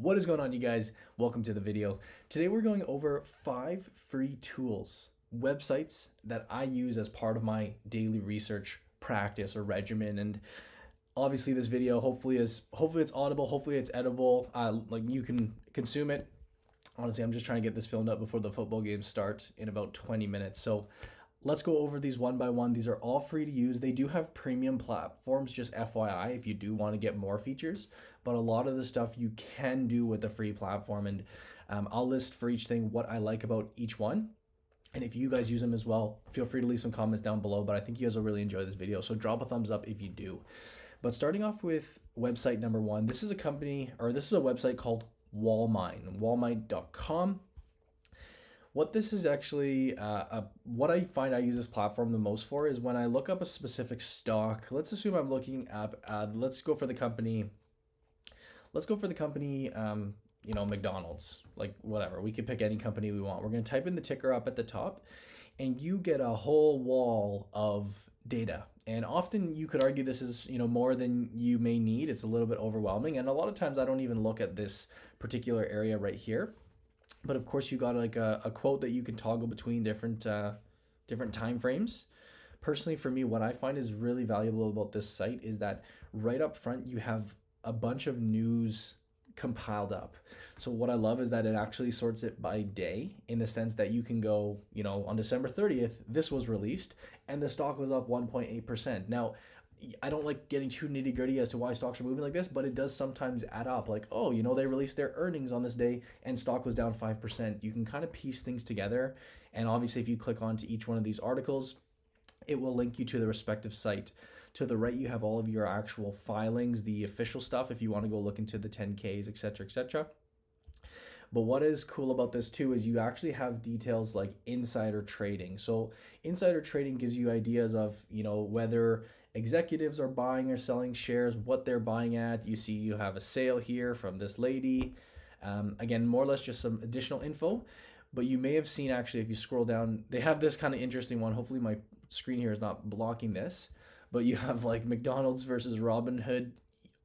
What is going on, you guys? Welcome to the video. Today we're going over five free tools, websites that I use as part of my daily research practice or regimen. And obviously, this video hopefully is hopefully it's audible, hopefully it's edible. Uh, like you can consume it. Honestly, I'm just trying to get this filmed up before the football games start in about 20 minutes. So Let's go over these one by one. These are all free to use. They do have premium platforms, just FYI, if you do want to get more features. But a lot of the stuff you can do with the free platform. And um, I'll list for each thing what I like about each one. And if you guys use them as well, feel free to leave some comments down below. But I think you guys will really enjoy this video. So drop a thumbs up if you do. But starting off with website number one, this is a company or this is a website called Wallmine, wallmine.com what this is actually uh, what i find i use this platform the most for is when i look up a specific stock let's assume i'm looking at uh, let's go for the company let's go for the company um, you know mcdonald's like whatever. We can pick any company we want. We're going to type in the ticker up at the top and you get a whole wall of data. And often you could argue this is you know more than you may need. It's a little bit overwhelming. And a lot of times i don't even look at this particular area right here but of course, you got like a, a quote that you can toggle between different uh, different time frames. Personally, for me, what I find is really valuable about this site is that right up front you have a bunch of news compiled up. So what I love is that it actually sorts it by day in the sense that you can go, you know, on December 30th, this was released and the stock was up 1.8%. Now, I don't like getting too nitty gritty as to why stocks are moving like this, but it does sometimes add up. Like, oh, you know, they released their earnings on this day and stock was down 5%. You can kind of piece things together. And obviously, if you click onto each one of these articles, it will link you to the respective site. To the right, you have all of your actual filings, the official stuff, if you want to go look into the 10Ks, etc., etc. But what is cool about this too is you actually have details like insider trading. So insider trading gives you ideas of, you know, whether executives are buying or selling shares, what they're buying at. You see you have a sale here from this lady. Um, again, more or less just some additional info. But you may have seen actually if you scroll down, they have this kind of interesting one. Hopefully my screen here is not blocking this. But you have like McDonald's versus Robinhood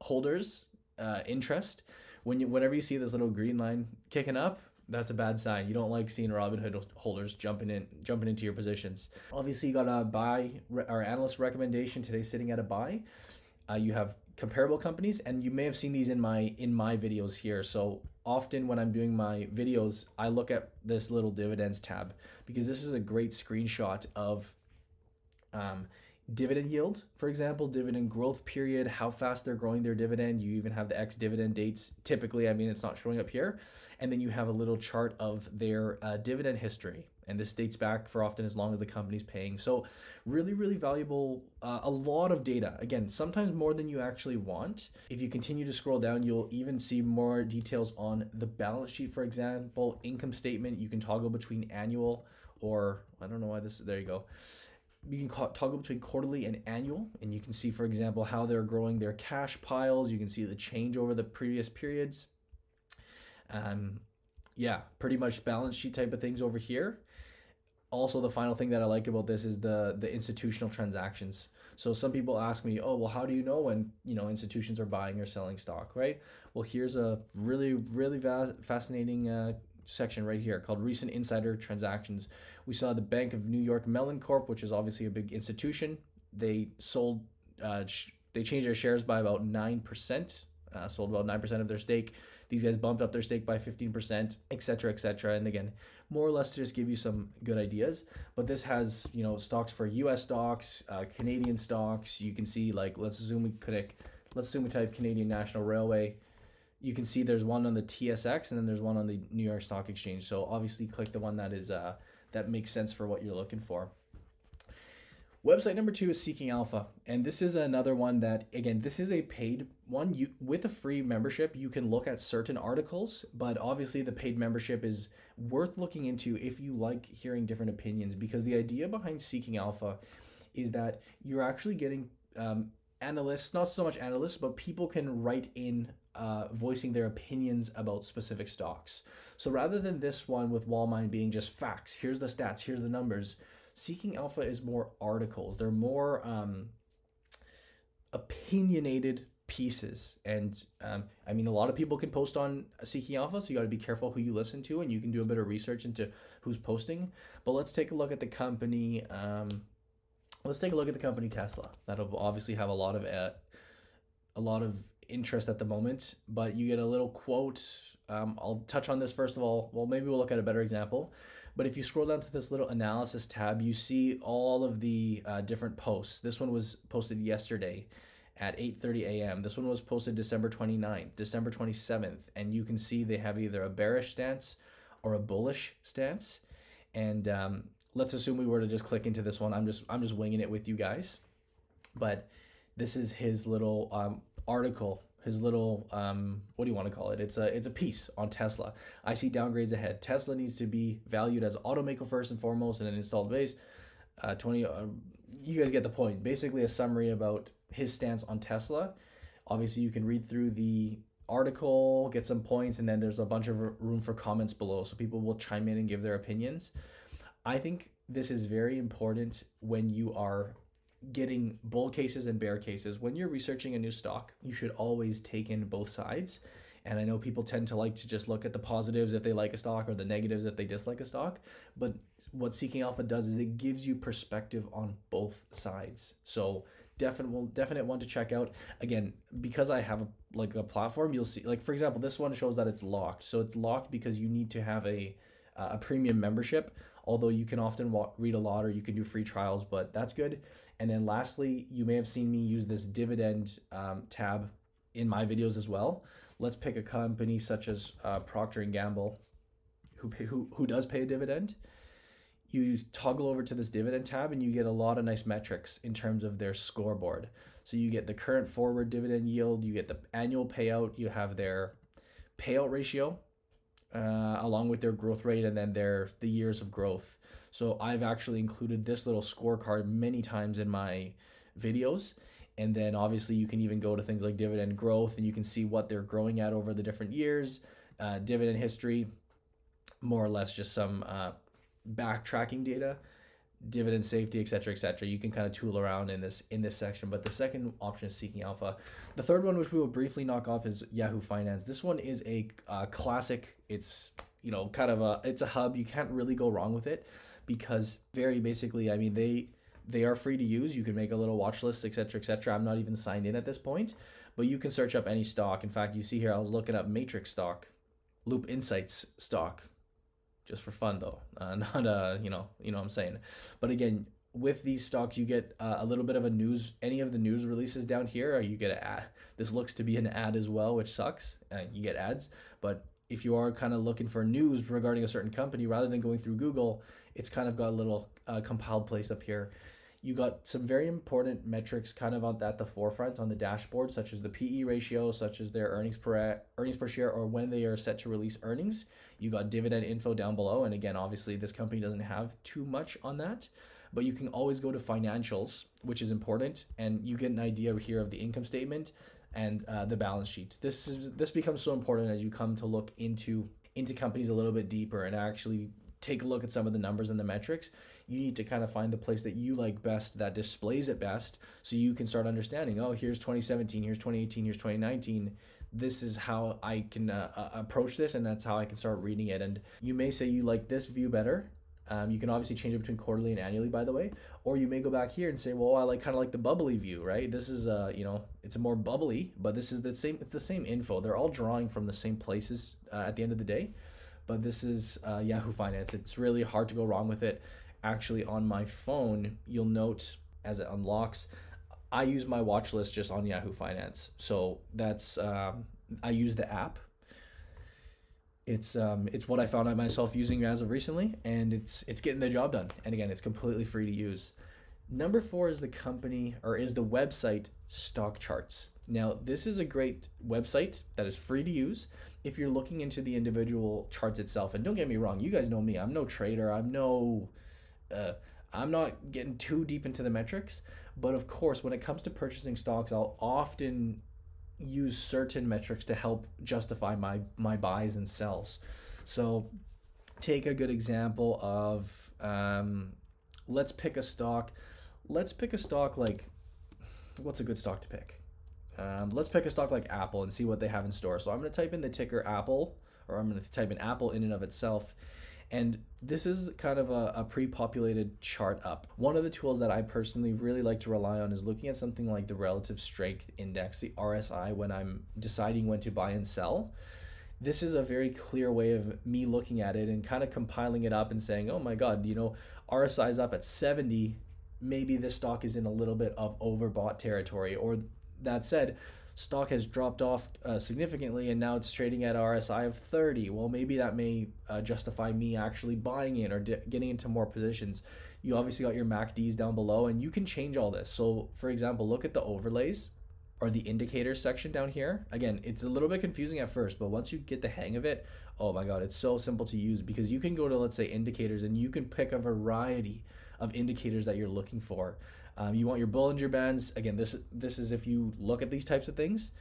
holders uh, interest when you whenever you see this little green line kicking up, that's a bad sign. You don't like seeing Robinhood holders jumping in, jumping into your positions. Obviously, you got a buy. Our analyst recommendation today, sitting at a buy. Uh, you have comparable companies, and you may have seen these in my in my videos here. So often when I'm doing my videos, I look at this little dividends tab because this is a great screenshot of um, dividend yield, for example, dividend growth period, how fast they're growing their dividend. You even have the ex dividend dates. Typically, I mean, it's not showing up here. And then you have a little chart of their uh, dividend history. And this dates back for often as long as the company's paying. So, really, really valuable. Uh, a lot of data. Again, sometimes more than you actually want. If you continue to scroll down, you'll even see more details on the balance sheet, for example, income statement. You can toggle between annual or I don't know why this. There you go you can call, toggle between quarterly and annual and you can see for example how they're growing their cash piles. You can see the change over the previous periods. Um yeah pretty much balance sheet type of things over here. Also the final thing that i like about this is the the institutional transactions. So some people ask me oh well how do you know when you know institutions are buying or selling stock? Right? Well here's a really really va- fascinating uh, section right here called recent insider transactions. We saw the Bank of New York Mellon Corp, which is obviously a big institution. They sold, uh, sh- they changed their shares by about 9%, uh, sold about 9% of their stake. These guys bumped up their stake by 15%, etc., etc. And again, more or less to just give you some good ideas. But this has, you know, stocks for US stocks, uh, Canadian stocks. You can see, like, let's we click, let's assume we type Canadian National Railway you can see there's one on the TSX and then there's one on the New York Stock Exchange. So obviously click the one that is uh, that makes sense for what you're looking for. Website number two is Seeking Alpha, and this is another one that again this is a paid one. You with a free membership you can look at certain articles, but obviously the paid membership is worth looking into if you like hearing different opinions because the idea behind Seeking Alpha is that you're actually getting um, analysts, not so much analysts, but people can write in uh, voicing their opinions about specific stocks. So rather than this one with Wallmine being just facts, here's the stats, here's the numbers, Seeking Alpha is more articles. They're more um, opinionated pieces. And um, I mean, a lot of people can post on Seeking Alpha, so you got to be careful who you listen to, and you can do a bit of research into who's posting. But let's take a look at the company. Um, let's take a look at the company Tesla. That'll obviously have a lot of uh, a lot of interest at the moment. But you get a little quote. Um, I'll touch on this first of all. Well, maybe we'll look at a better example. But if you scroll down to this little analysis tab, you see all of the uh, different posts. This one was posted yesterday at 8:30 a.m. This one was posted December 29th, December 27th, and you can see they have either a bearish stance or a bullish stance. And um, let's assume we were to just click into this one. I'm just I'm just winging it with you guys, but this is his little um, article. His little um, what do you want to call it? It's a it's a piece on Tesla. I see downgrades ahead. Tesla needs to be valued as automaker first and foremost, and an installed base. Uh, 20 uh, you guys get the point. Basically, a summary about his stance on Tesla. Obviously, you can read through the article, get some points, and then there's a bunch of room for comments below. So people will chime in and give their opinions. I think this is very important when you are getting bull cases and bear cases. When you're researching a new stock, you should always take in both sides. And I know people tend to like to just look at the positives if they like a stock or the negatives if they dislike a stock. But what Seeking Alpha does is it gives you perspective on both sides. So definite definite one to check out again because i have a, like a platform you'll see like for example this one shows that it's locked so it's locked because you need to have a uh, a premium membership although you can often wa- read a lot or you can do free trials but that's good. And then lastly you may have seen me use this dividend um, tab in my videos as well. Let's pick a company such as uh, procter gamble who, pay, who, who does pay a dividend. You toggle over to this dividend tab and you get a lot of nice metrics in terms of their scoreboard. So you get the current forward dividend yield, you get the annual payout, you have their payout ratio, uh, along with their growth rate, and then their the years of growth. So I've actually included this little scorecard many times in my videos. And then obviously you can even go to things like dividend growth and you can see what they're growing at over the different years, uh, dividend history, more or less just some uh, backtracking data dividend safety etc etc you can kind of tool around in this in this section but the second option is seeking alpha the third one which we will briefly knock off is yahoo finance this one is a uh, classic it's you know kind of a it's a hub you can't really go wrong with it because very basically i mean they they are free to use you can make a little watch list etc etc i'm not even signed in at this point but you can search up any stock in fact you see here i was looking up matrix stock loop insights stock just for fun though, uh, not uh, you know, you know what I'm saying. But again, with these stocks, you get uh, a little bit of a news. Any of the news releases down here, you get an ad. This looks to be an ad as well, which sucks. Uh, you get ads, but if you are kind of looking for news regarding a certain company, rather than going through Google, it's kind of got a little uh, compiled place up here you got some very important metrics kind of on, at the forefront on the dashboard, such as the PE ratio, such as their earnings per earnings per share, or when they are set to release earnings. You got dividend info down below, and again, obviously, this company doesn't have too much on that, but you can always go to financials, which is important, and you get an idea here of the income statement and uh, the balance sheet. This is this becomes so important as you come to look into into companies a little bit deeper and actually take a look at some of the numbers and the metrics, you need to kind of find the place that you like best that displays it best so you can start understanding, oh, here's 2017, here's 2018, here's 2019. This is how I can uh, uh, approach this, and that's how I can start reading it. And you may say you like this view better. Um, you can obviously change it between quarterly and annually, by the way. Or you may go back here and say, well, I like kind of like the bubbly view, right? This is, uh, you know, it's a more bubbly, but this is the same. It's the same info. They're all drawing from the same places uh, at the end of the day but this is uh, Yahoo Finance. It's really hard to go wrong with it. Actually, on my phone, you'll note as it unlocks, I use my watch list just on Yahoo Finance. So that's um, I use the app. It's um, it's what I found out myself using as of recently, and it's it's getting the job done. And again, it's completely free to use. Number four is the company or is the website Stock Charts. Now, this is a great website that is free to use if you're looking into the individual charts itself. And don't get me wrong, you guys know me. I'm no trader. I'm no uh, I'm not getting too deep into the metrics, but of course, when it comes to purchasing stocks, I'll often use certain metrics to help justify my my buys and sells. So, take a good example of um, let's pick a stock. Let's pick a stock like what's a good stock to pick? Um, let's pick a stock like Apple and see what they have in store. So I'm going to type in the ticker Apple, or I'm going to type in Apple in and of itself. And this is kind of a, a pre populated chart up. One of the tools that I personally really like to rely on is looking at something like the relative strength index, the RSI, when I'm deciding when to buy and sell. This is a very clear way of me looking at it and kind of compiling it up and saying, oh my God, you know, RSI is up at 70. Maybe this stock is in a little bit of overbought territory. Or that said, stock has dropped off uh, significantly and now it's trading at RSI of 30. Well, maybe that may uh, justify me actually buying in or di- getting into more positions. You obviously got your MACDs down below and you can change all this. So, for example, look at the overlays or the indicators section down here. Again, it's a little bit confusing at first, but once you get the hang of it, oh my God, it's so simple to use because you can go to, let's say, indicators and you can pick a variety of indicators that you're looking for. Um, you want your Bollinger Bands. Again, this this is if you look at these types of things,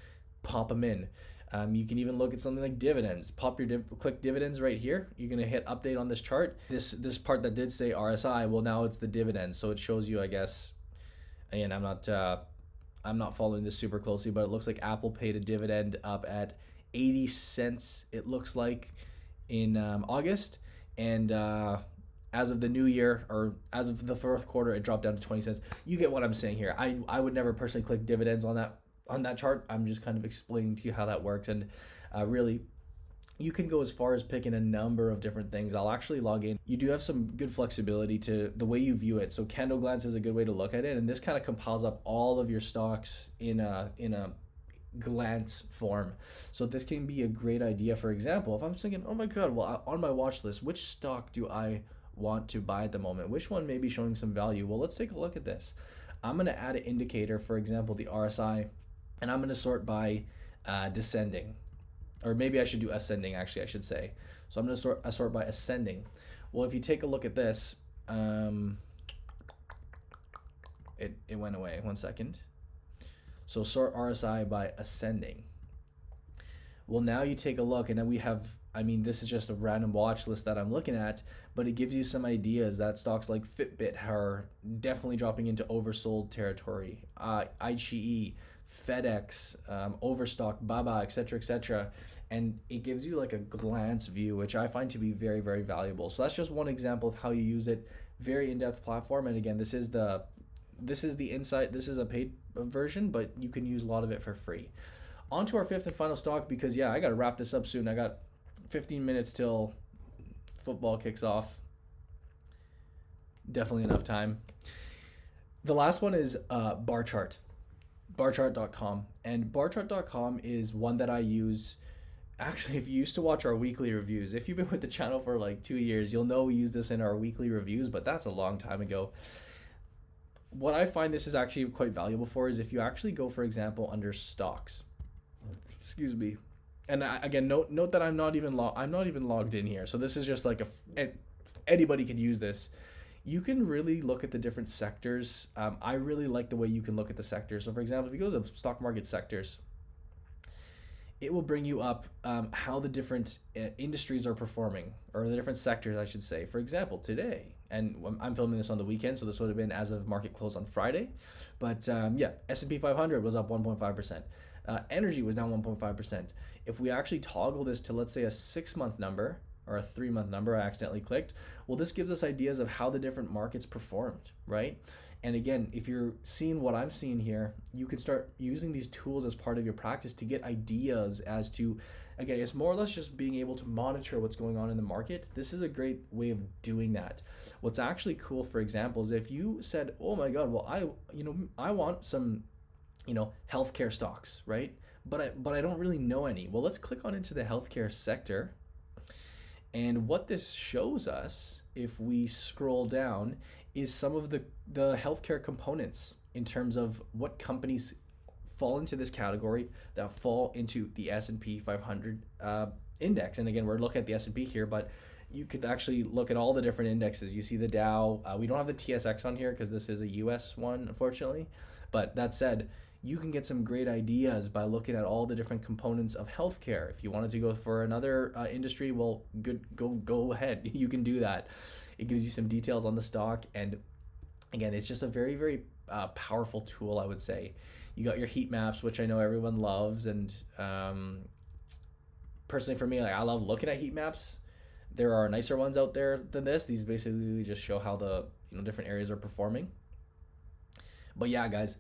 pop them in. Um, you can even look at something like dividends. Pop your div- click dividends right here. You're gonna hit update on this chart. This this part that did say RSI, well now it's the dividends, so it shows you, I guess. Again, I'm not uh, I'm not following this super closely, but it looks like Apple paid a dividend up at 80 cents. It looks like in um, August, and uh, as of the new year or as of the fourth quarter, it dropped down to 20 cents. You get what I'm saying here. I, I would never personally click dividends on that on that chart. I'm just kind of explaining to you how that works. And uh, really, you can go as far as picking a number of different things. I'll actually log in. You do have some good flexibility to the way you view it. So candle glance is a good way to look at it, and this kind of compiles up all of your stocks in a in a glance form. So this can be a great idea. For example, if I'm thinking, oh my god, well on my watch list, which stock do I want to buy at the moment? Which one may be showing some value? Well, let's take a look at this. I'm going to add an indicator, for example, the RSI, and I'm going to sort by uh, descending. Or maybe I should do ascending, actually, I should say. So I'm going to sort, uh, sort by ascending. Well, if you take a look at this, um, it, it went away. One second. So sort RSI by ascending. Well, now you take a look, and then we have I mean, this is just a random watch list that I'm looking at, but it gives you some ideas that stocks like Fitbit are definitely dropping into oversold territory. Uh, iQIYI, FedEx, um, Overstock, Baba, etc., etc. And it gives you like a glance view, which I find to be very, very valuable. So that's just one example of how you use it. Very in-depth platform, and again, this is the this is the insight. This is a paid version, but you can use a lot of it for free. On to our fifth and final stock because yeah, I got to wrap this up soon. I got 15 minutes till football kicks off. Definitely enough time. The last one is uh, bar chart, barchart.com. And barchart.com is one that I use. Actually, if you used to watch our weekly reviews, if you've been with the channel for like two years, you'll know we use this in our weekly reviews, but that's a long time ago. What I find this is actually quite valuable for is if you actually go, for example, under stocks. Excuse me and I, again, note note that I'm not even log I'm not even logged in here. So this is just like a anybody can use this. You can really look at the different sectors. Um, I really like the way you can look at the sectors. So, for example, if you go to the stock market sectors, it will bring you up um, how the different uh, industries are performing, or the different sectors, I should say. For example, today, and I'm filming this on the weekend, so this would have been as of market close on Friday. But um, yeah, S&P 500 was up 1.5 percent. Uh, energy was down 1.5 percent if we actually toggle this to, let's say, a six month number or a three month number, I accidentally clicked, well, this gives us ideas of how the different markets performed, right? And again, if you're seeing what I'm seeing here, you can start using these tools as part of your practice to get ideas as to, again, it's more or less just being able to monitor what's going on in the market. This is a great way of doing that. What's actually cool, for example, is if you said, oh my God, well, I, you know, I want some, you know, healthcare stocks, right? but I, but I don't really know any. Well, let's click on into the healthcare sector. And what this shows us, if we scroll down, is some of the, the healthcare components in terms of what companies fall into this category that fall into the S&P 500 uh, index. And again, we're looking at the S&P here, but you could actually look at all the different indexes. You see the Dow. Uh, we don't have the TSX on here because this is a US one, unfortunately. But that said, you can get some great ideas by looking at all the different components of healthcare. If you wanted to go for another uh, industry, well, good, go go ahead. You can do that. It gives you some details on the stock, and again, it's just a very very uh, powerful tool. I would say You got your heat maps, which I know everyone loves, and um, personally for me, like I love looking at heat maps. There are nicer ones out there than this. These basically just show how the you know different areas are performing. But yeah, guys,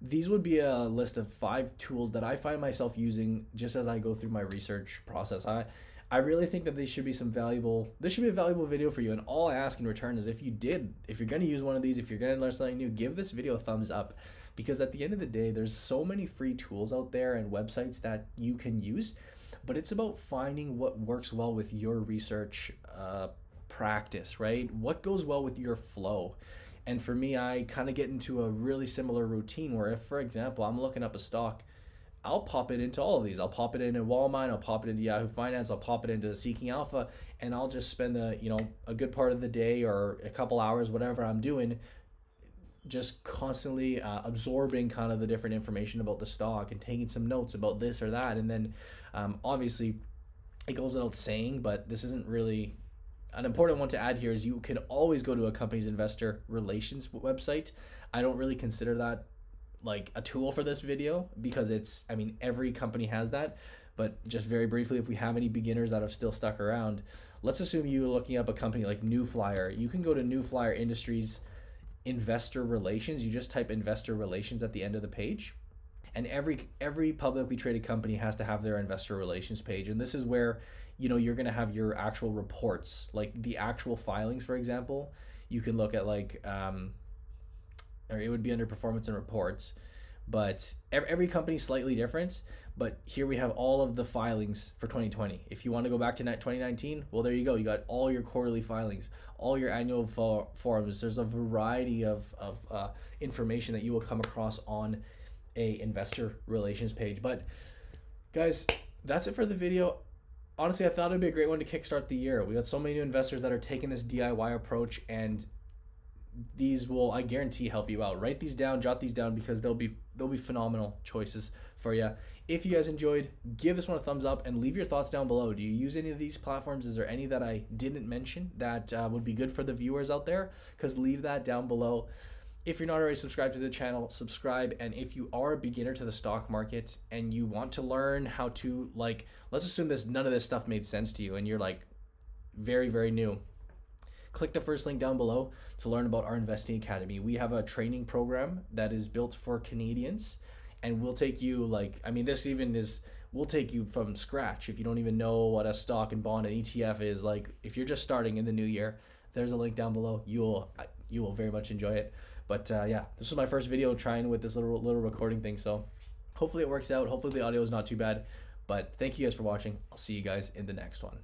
these would be a list of five tools that I find myself using just as I go through my research process. I I really think that these should be some valuable this should be a valuable video for you. And all I ask in return is if you did if you're going to use one of these if you're going to learn something new give this video a thumbs up. Because at the end of the day there's so many free tools out there and websites that you can use but it's about finding what works well with your research uh, practice right? What goes well with your flow and for me, I kind of get into a really similar routine where if, for example, I'm looking up a stock, I'll pop it into all of these. I'll pop it into Wallmine, I'll pop it into Yahoo Finance, I'll pop it into Seeking Alpha, and I'll just spend the, you know, a good part of the day or a couple hours, whatever I'm doing, just constantly uh, absorbing kind of the different information about the stock and taking some notes about this or that. And then um, obviously it goes without saying, but this isn't really an important one to add here is you can always go to a company's investor relations website. I don't really consider that like a tool for this video because it's I mean every company has that. But just very briefly, if we have any beginners that have still stuck around, let's assume you're looking up a company like New Flyer. You can go to New Flyer Industries investor relations. You just type investor relations at the end of the page. And every every publicly traded company has to have their investor relations page. And this is where you know you're going to have your actual reports like the actual filings for example. You can look at like um, or it would be under performance and reports but every company's slightly different. But here we have all of the filings for 2020 if you want to go back to 2019 well there you go. You got all your quarterly filings all your annual for- forums. There's a variety of, of uh, information that you will come across on a investor relations page but guys that's it for the video honestly, I thought it'd be a great one to kickstart the year. We got so many new investors that are taking this DIY approach, and these will, I guarantee, help you out. Write these down, jot these down, because they'll be they'll be phenomenal choices for you. If you guys enjoyed, give this one a thumbs up and leave your thoughts down below. Do you use any of these platforms? Is there any that I didn't mention that uh, would be good for the viewers out there? Because leave that down below. If you're not already subscribed to the channel, subscribe. And if you are a beginner to the stock market and you want to learn how to, like, let's assume this none of this stuff made sense to you and you're like very, very new. Click the first link down below to learn about our investing academy. We have a training program that is built for Canadians and we'll take you like I mean this even is we'll take you from scratch if you don't even know what a stock and bond and ETF is like if you're just starting in the new year there's a link down below you'll you will very much enjoy it but uh, yeah, this was my first video trying with this little little recording thing. So hopefully it works out. Hopefully the audio is not too bad. But thank you guys for watching. I'll see you guys in the next one.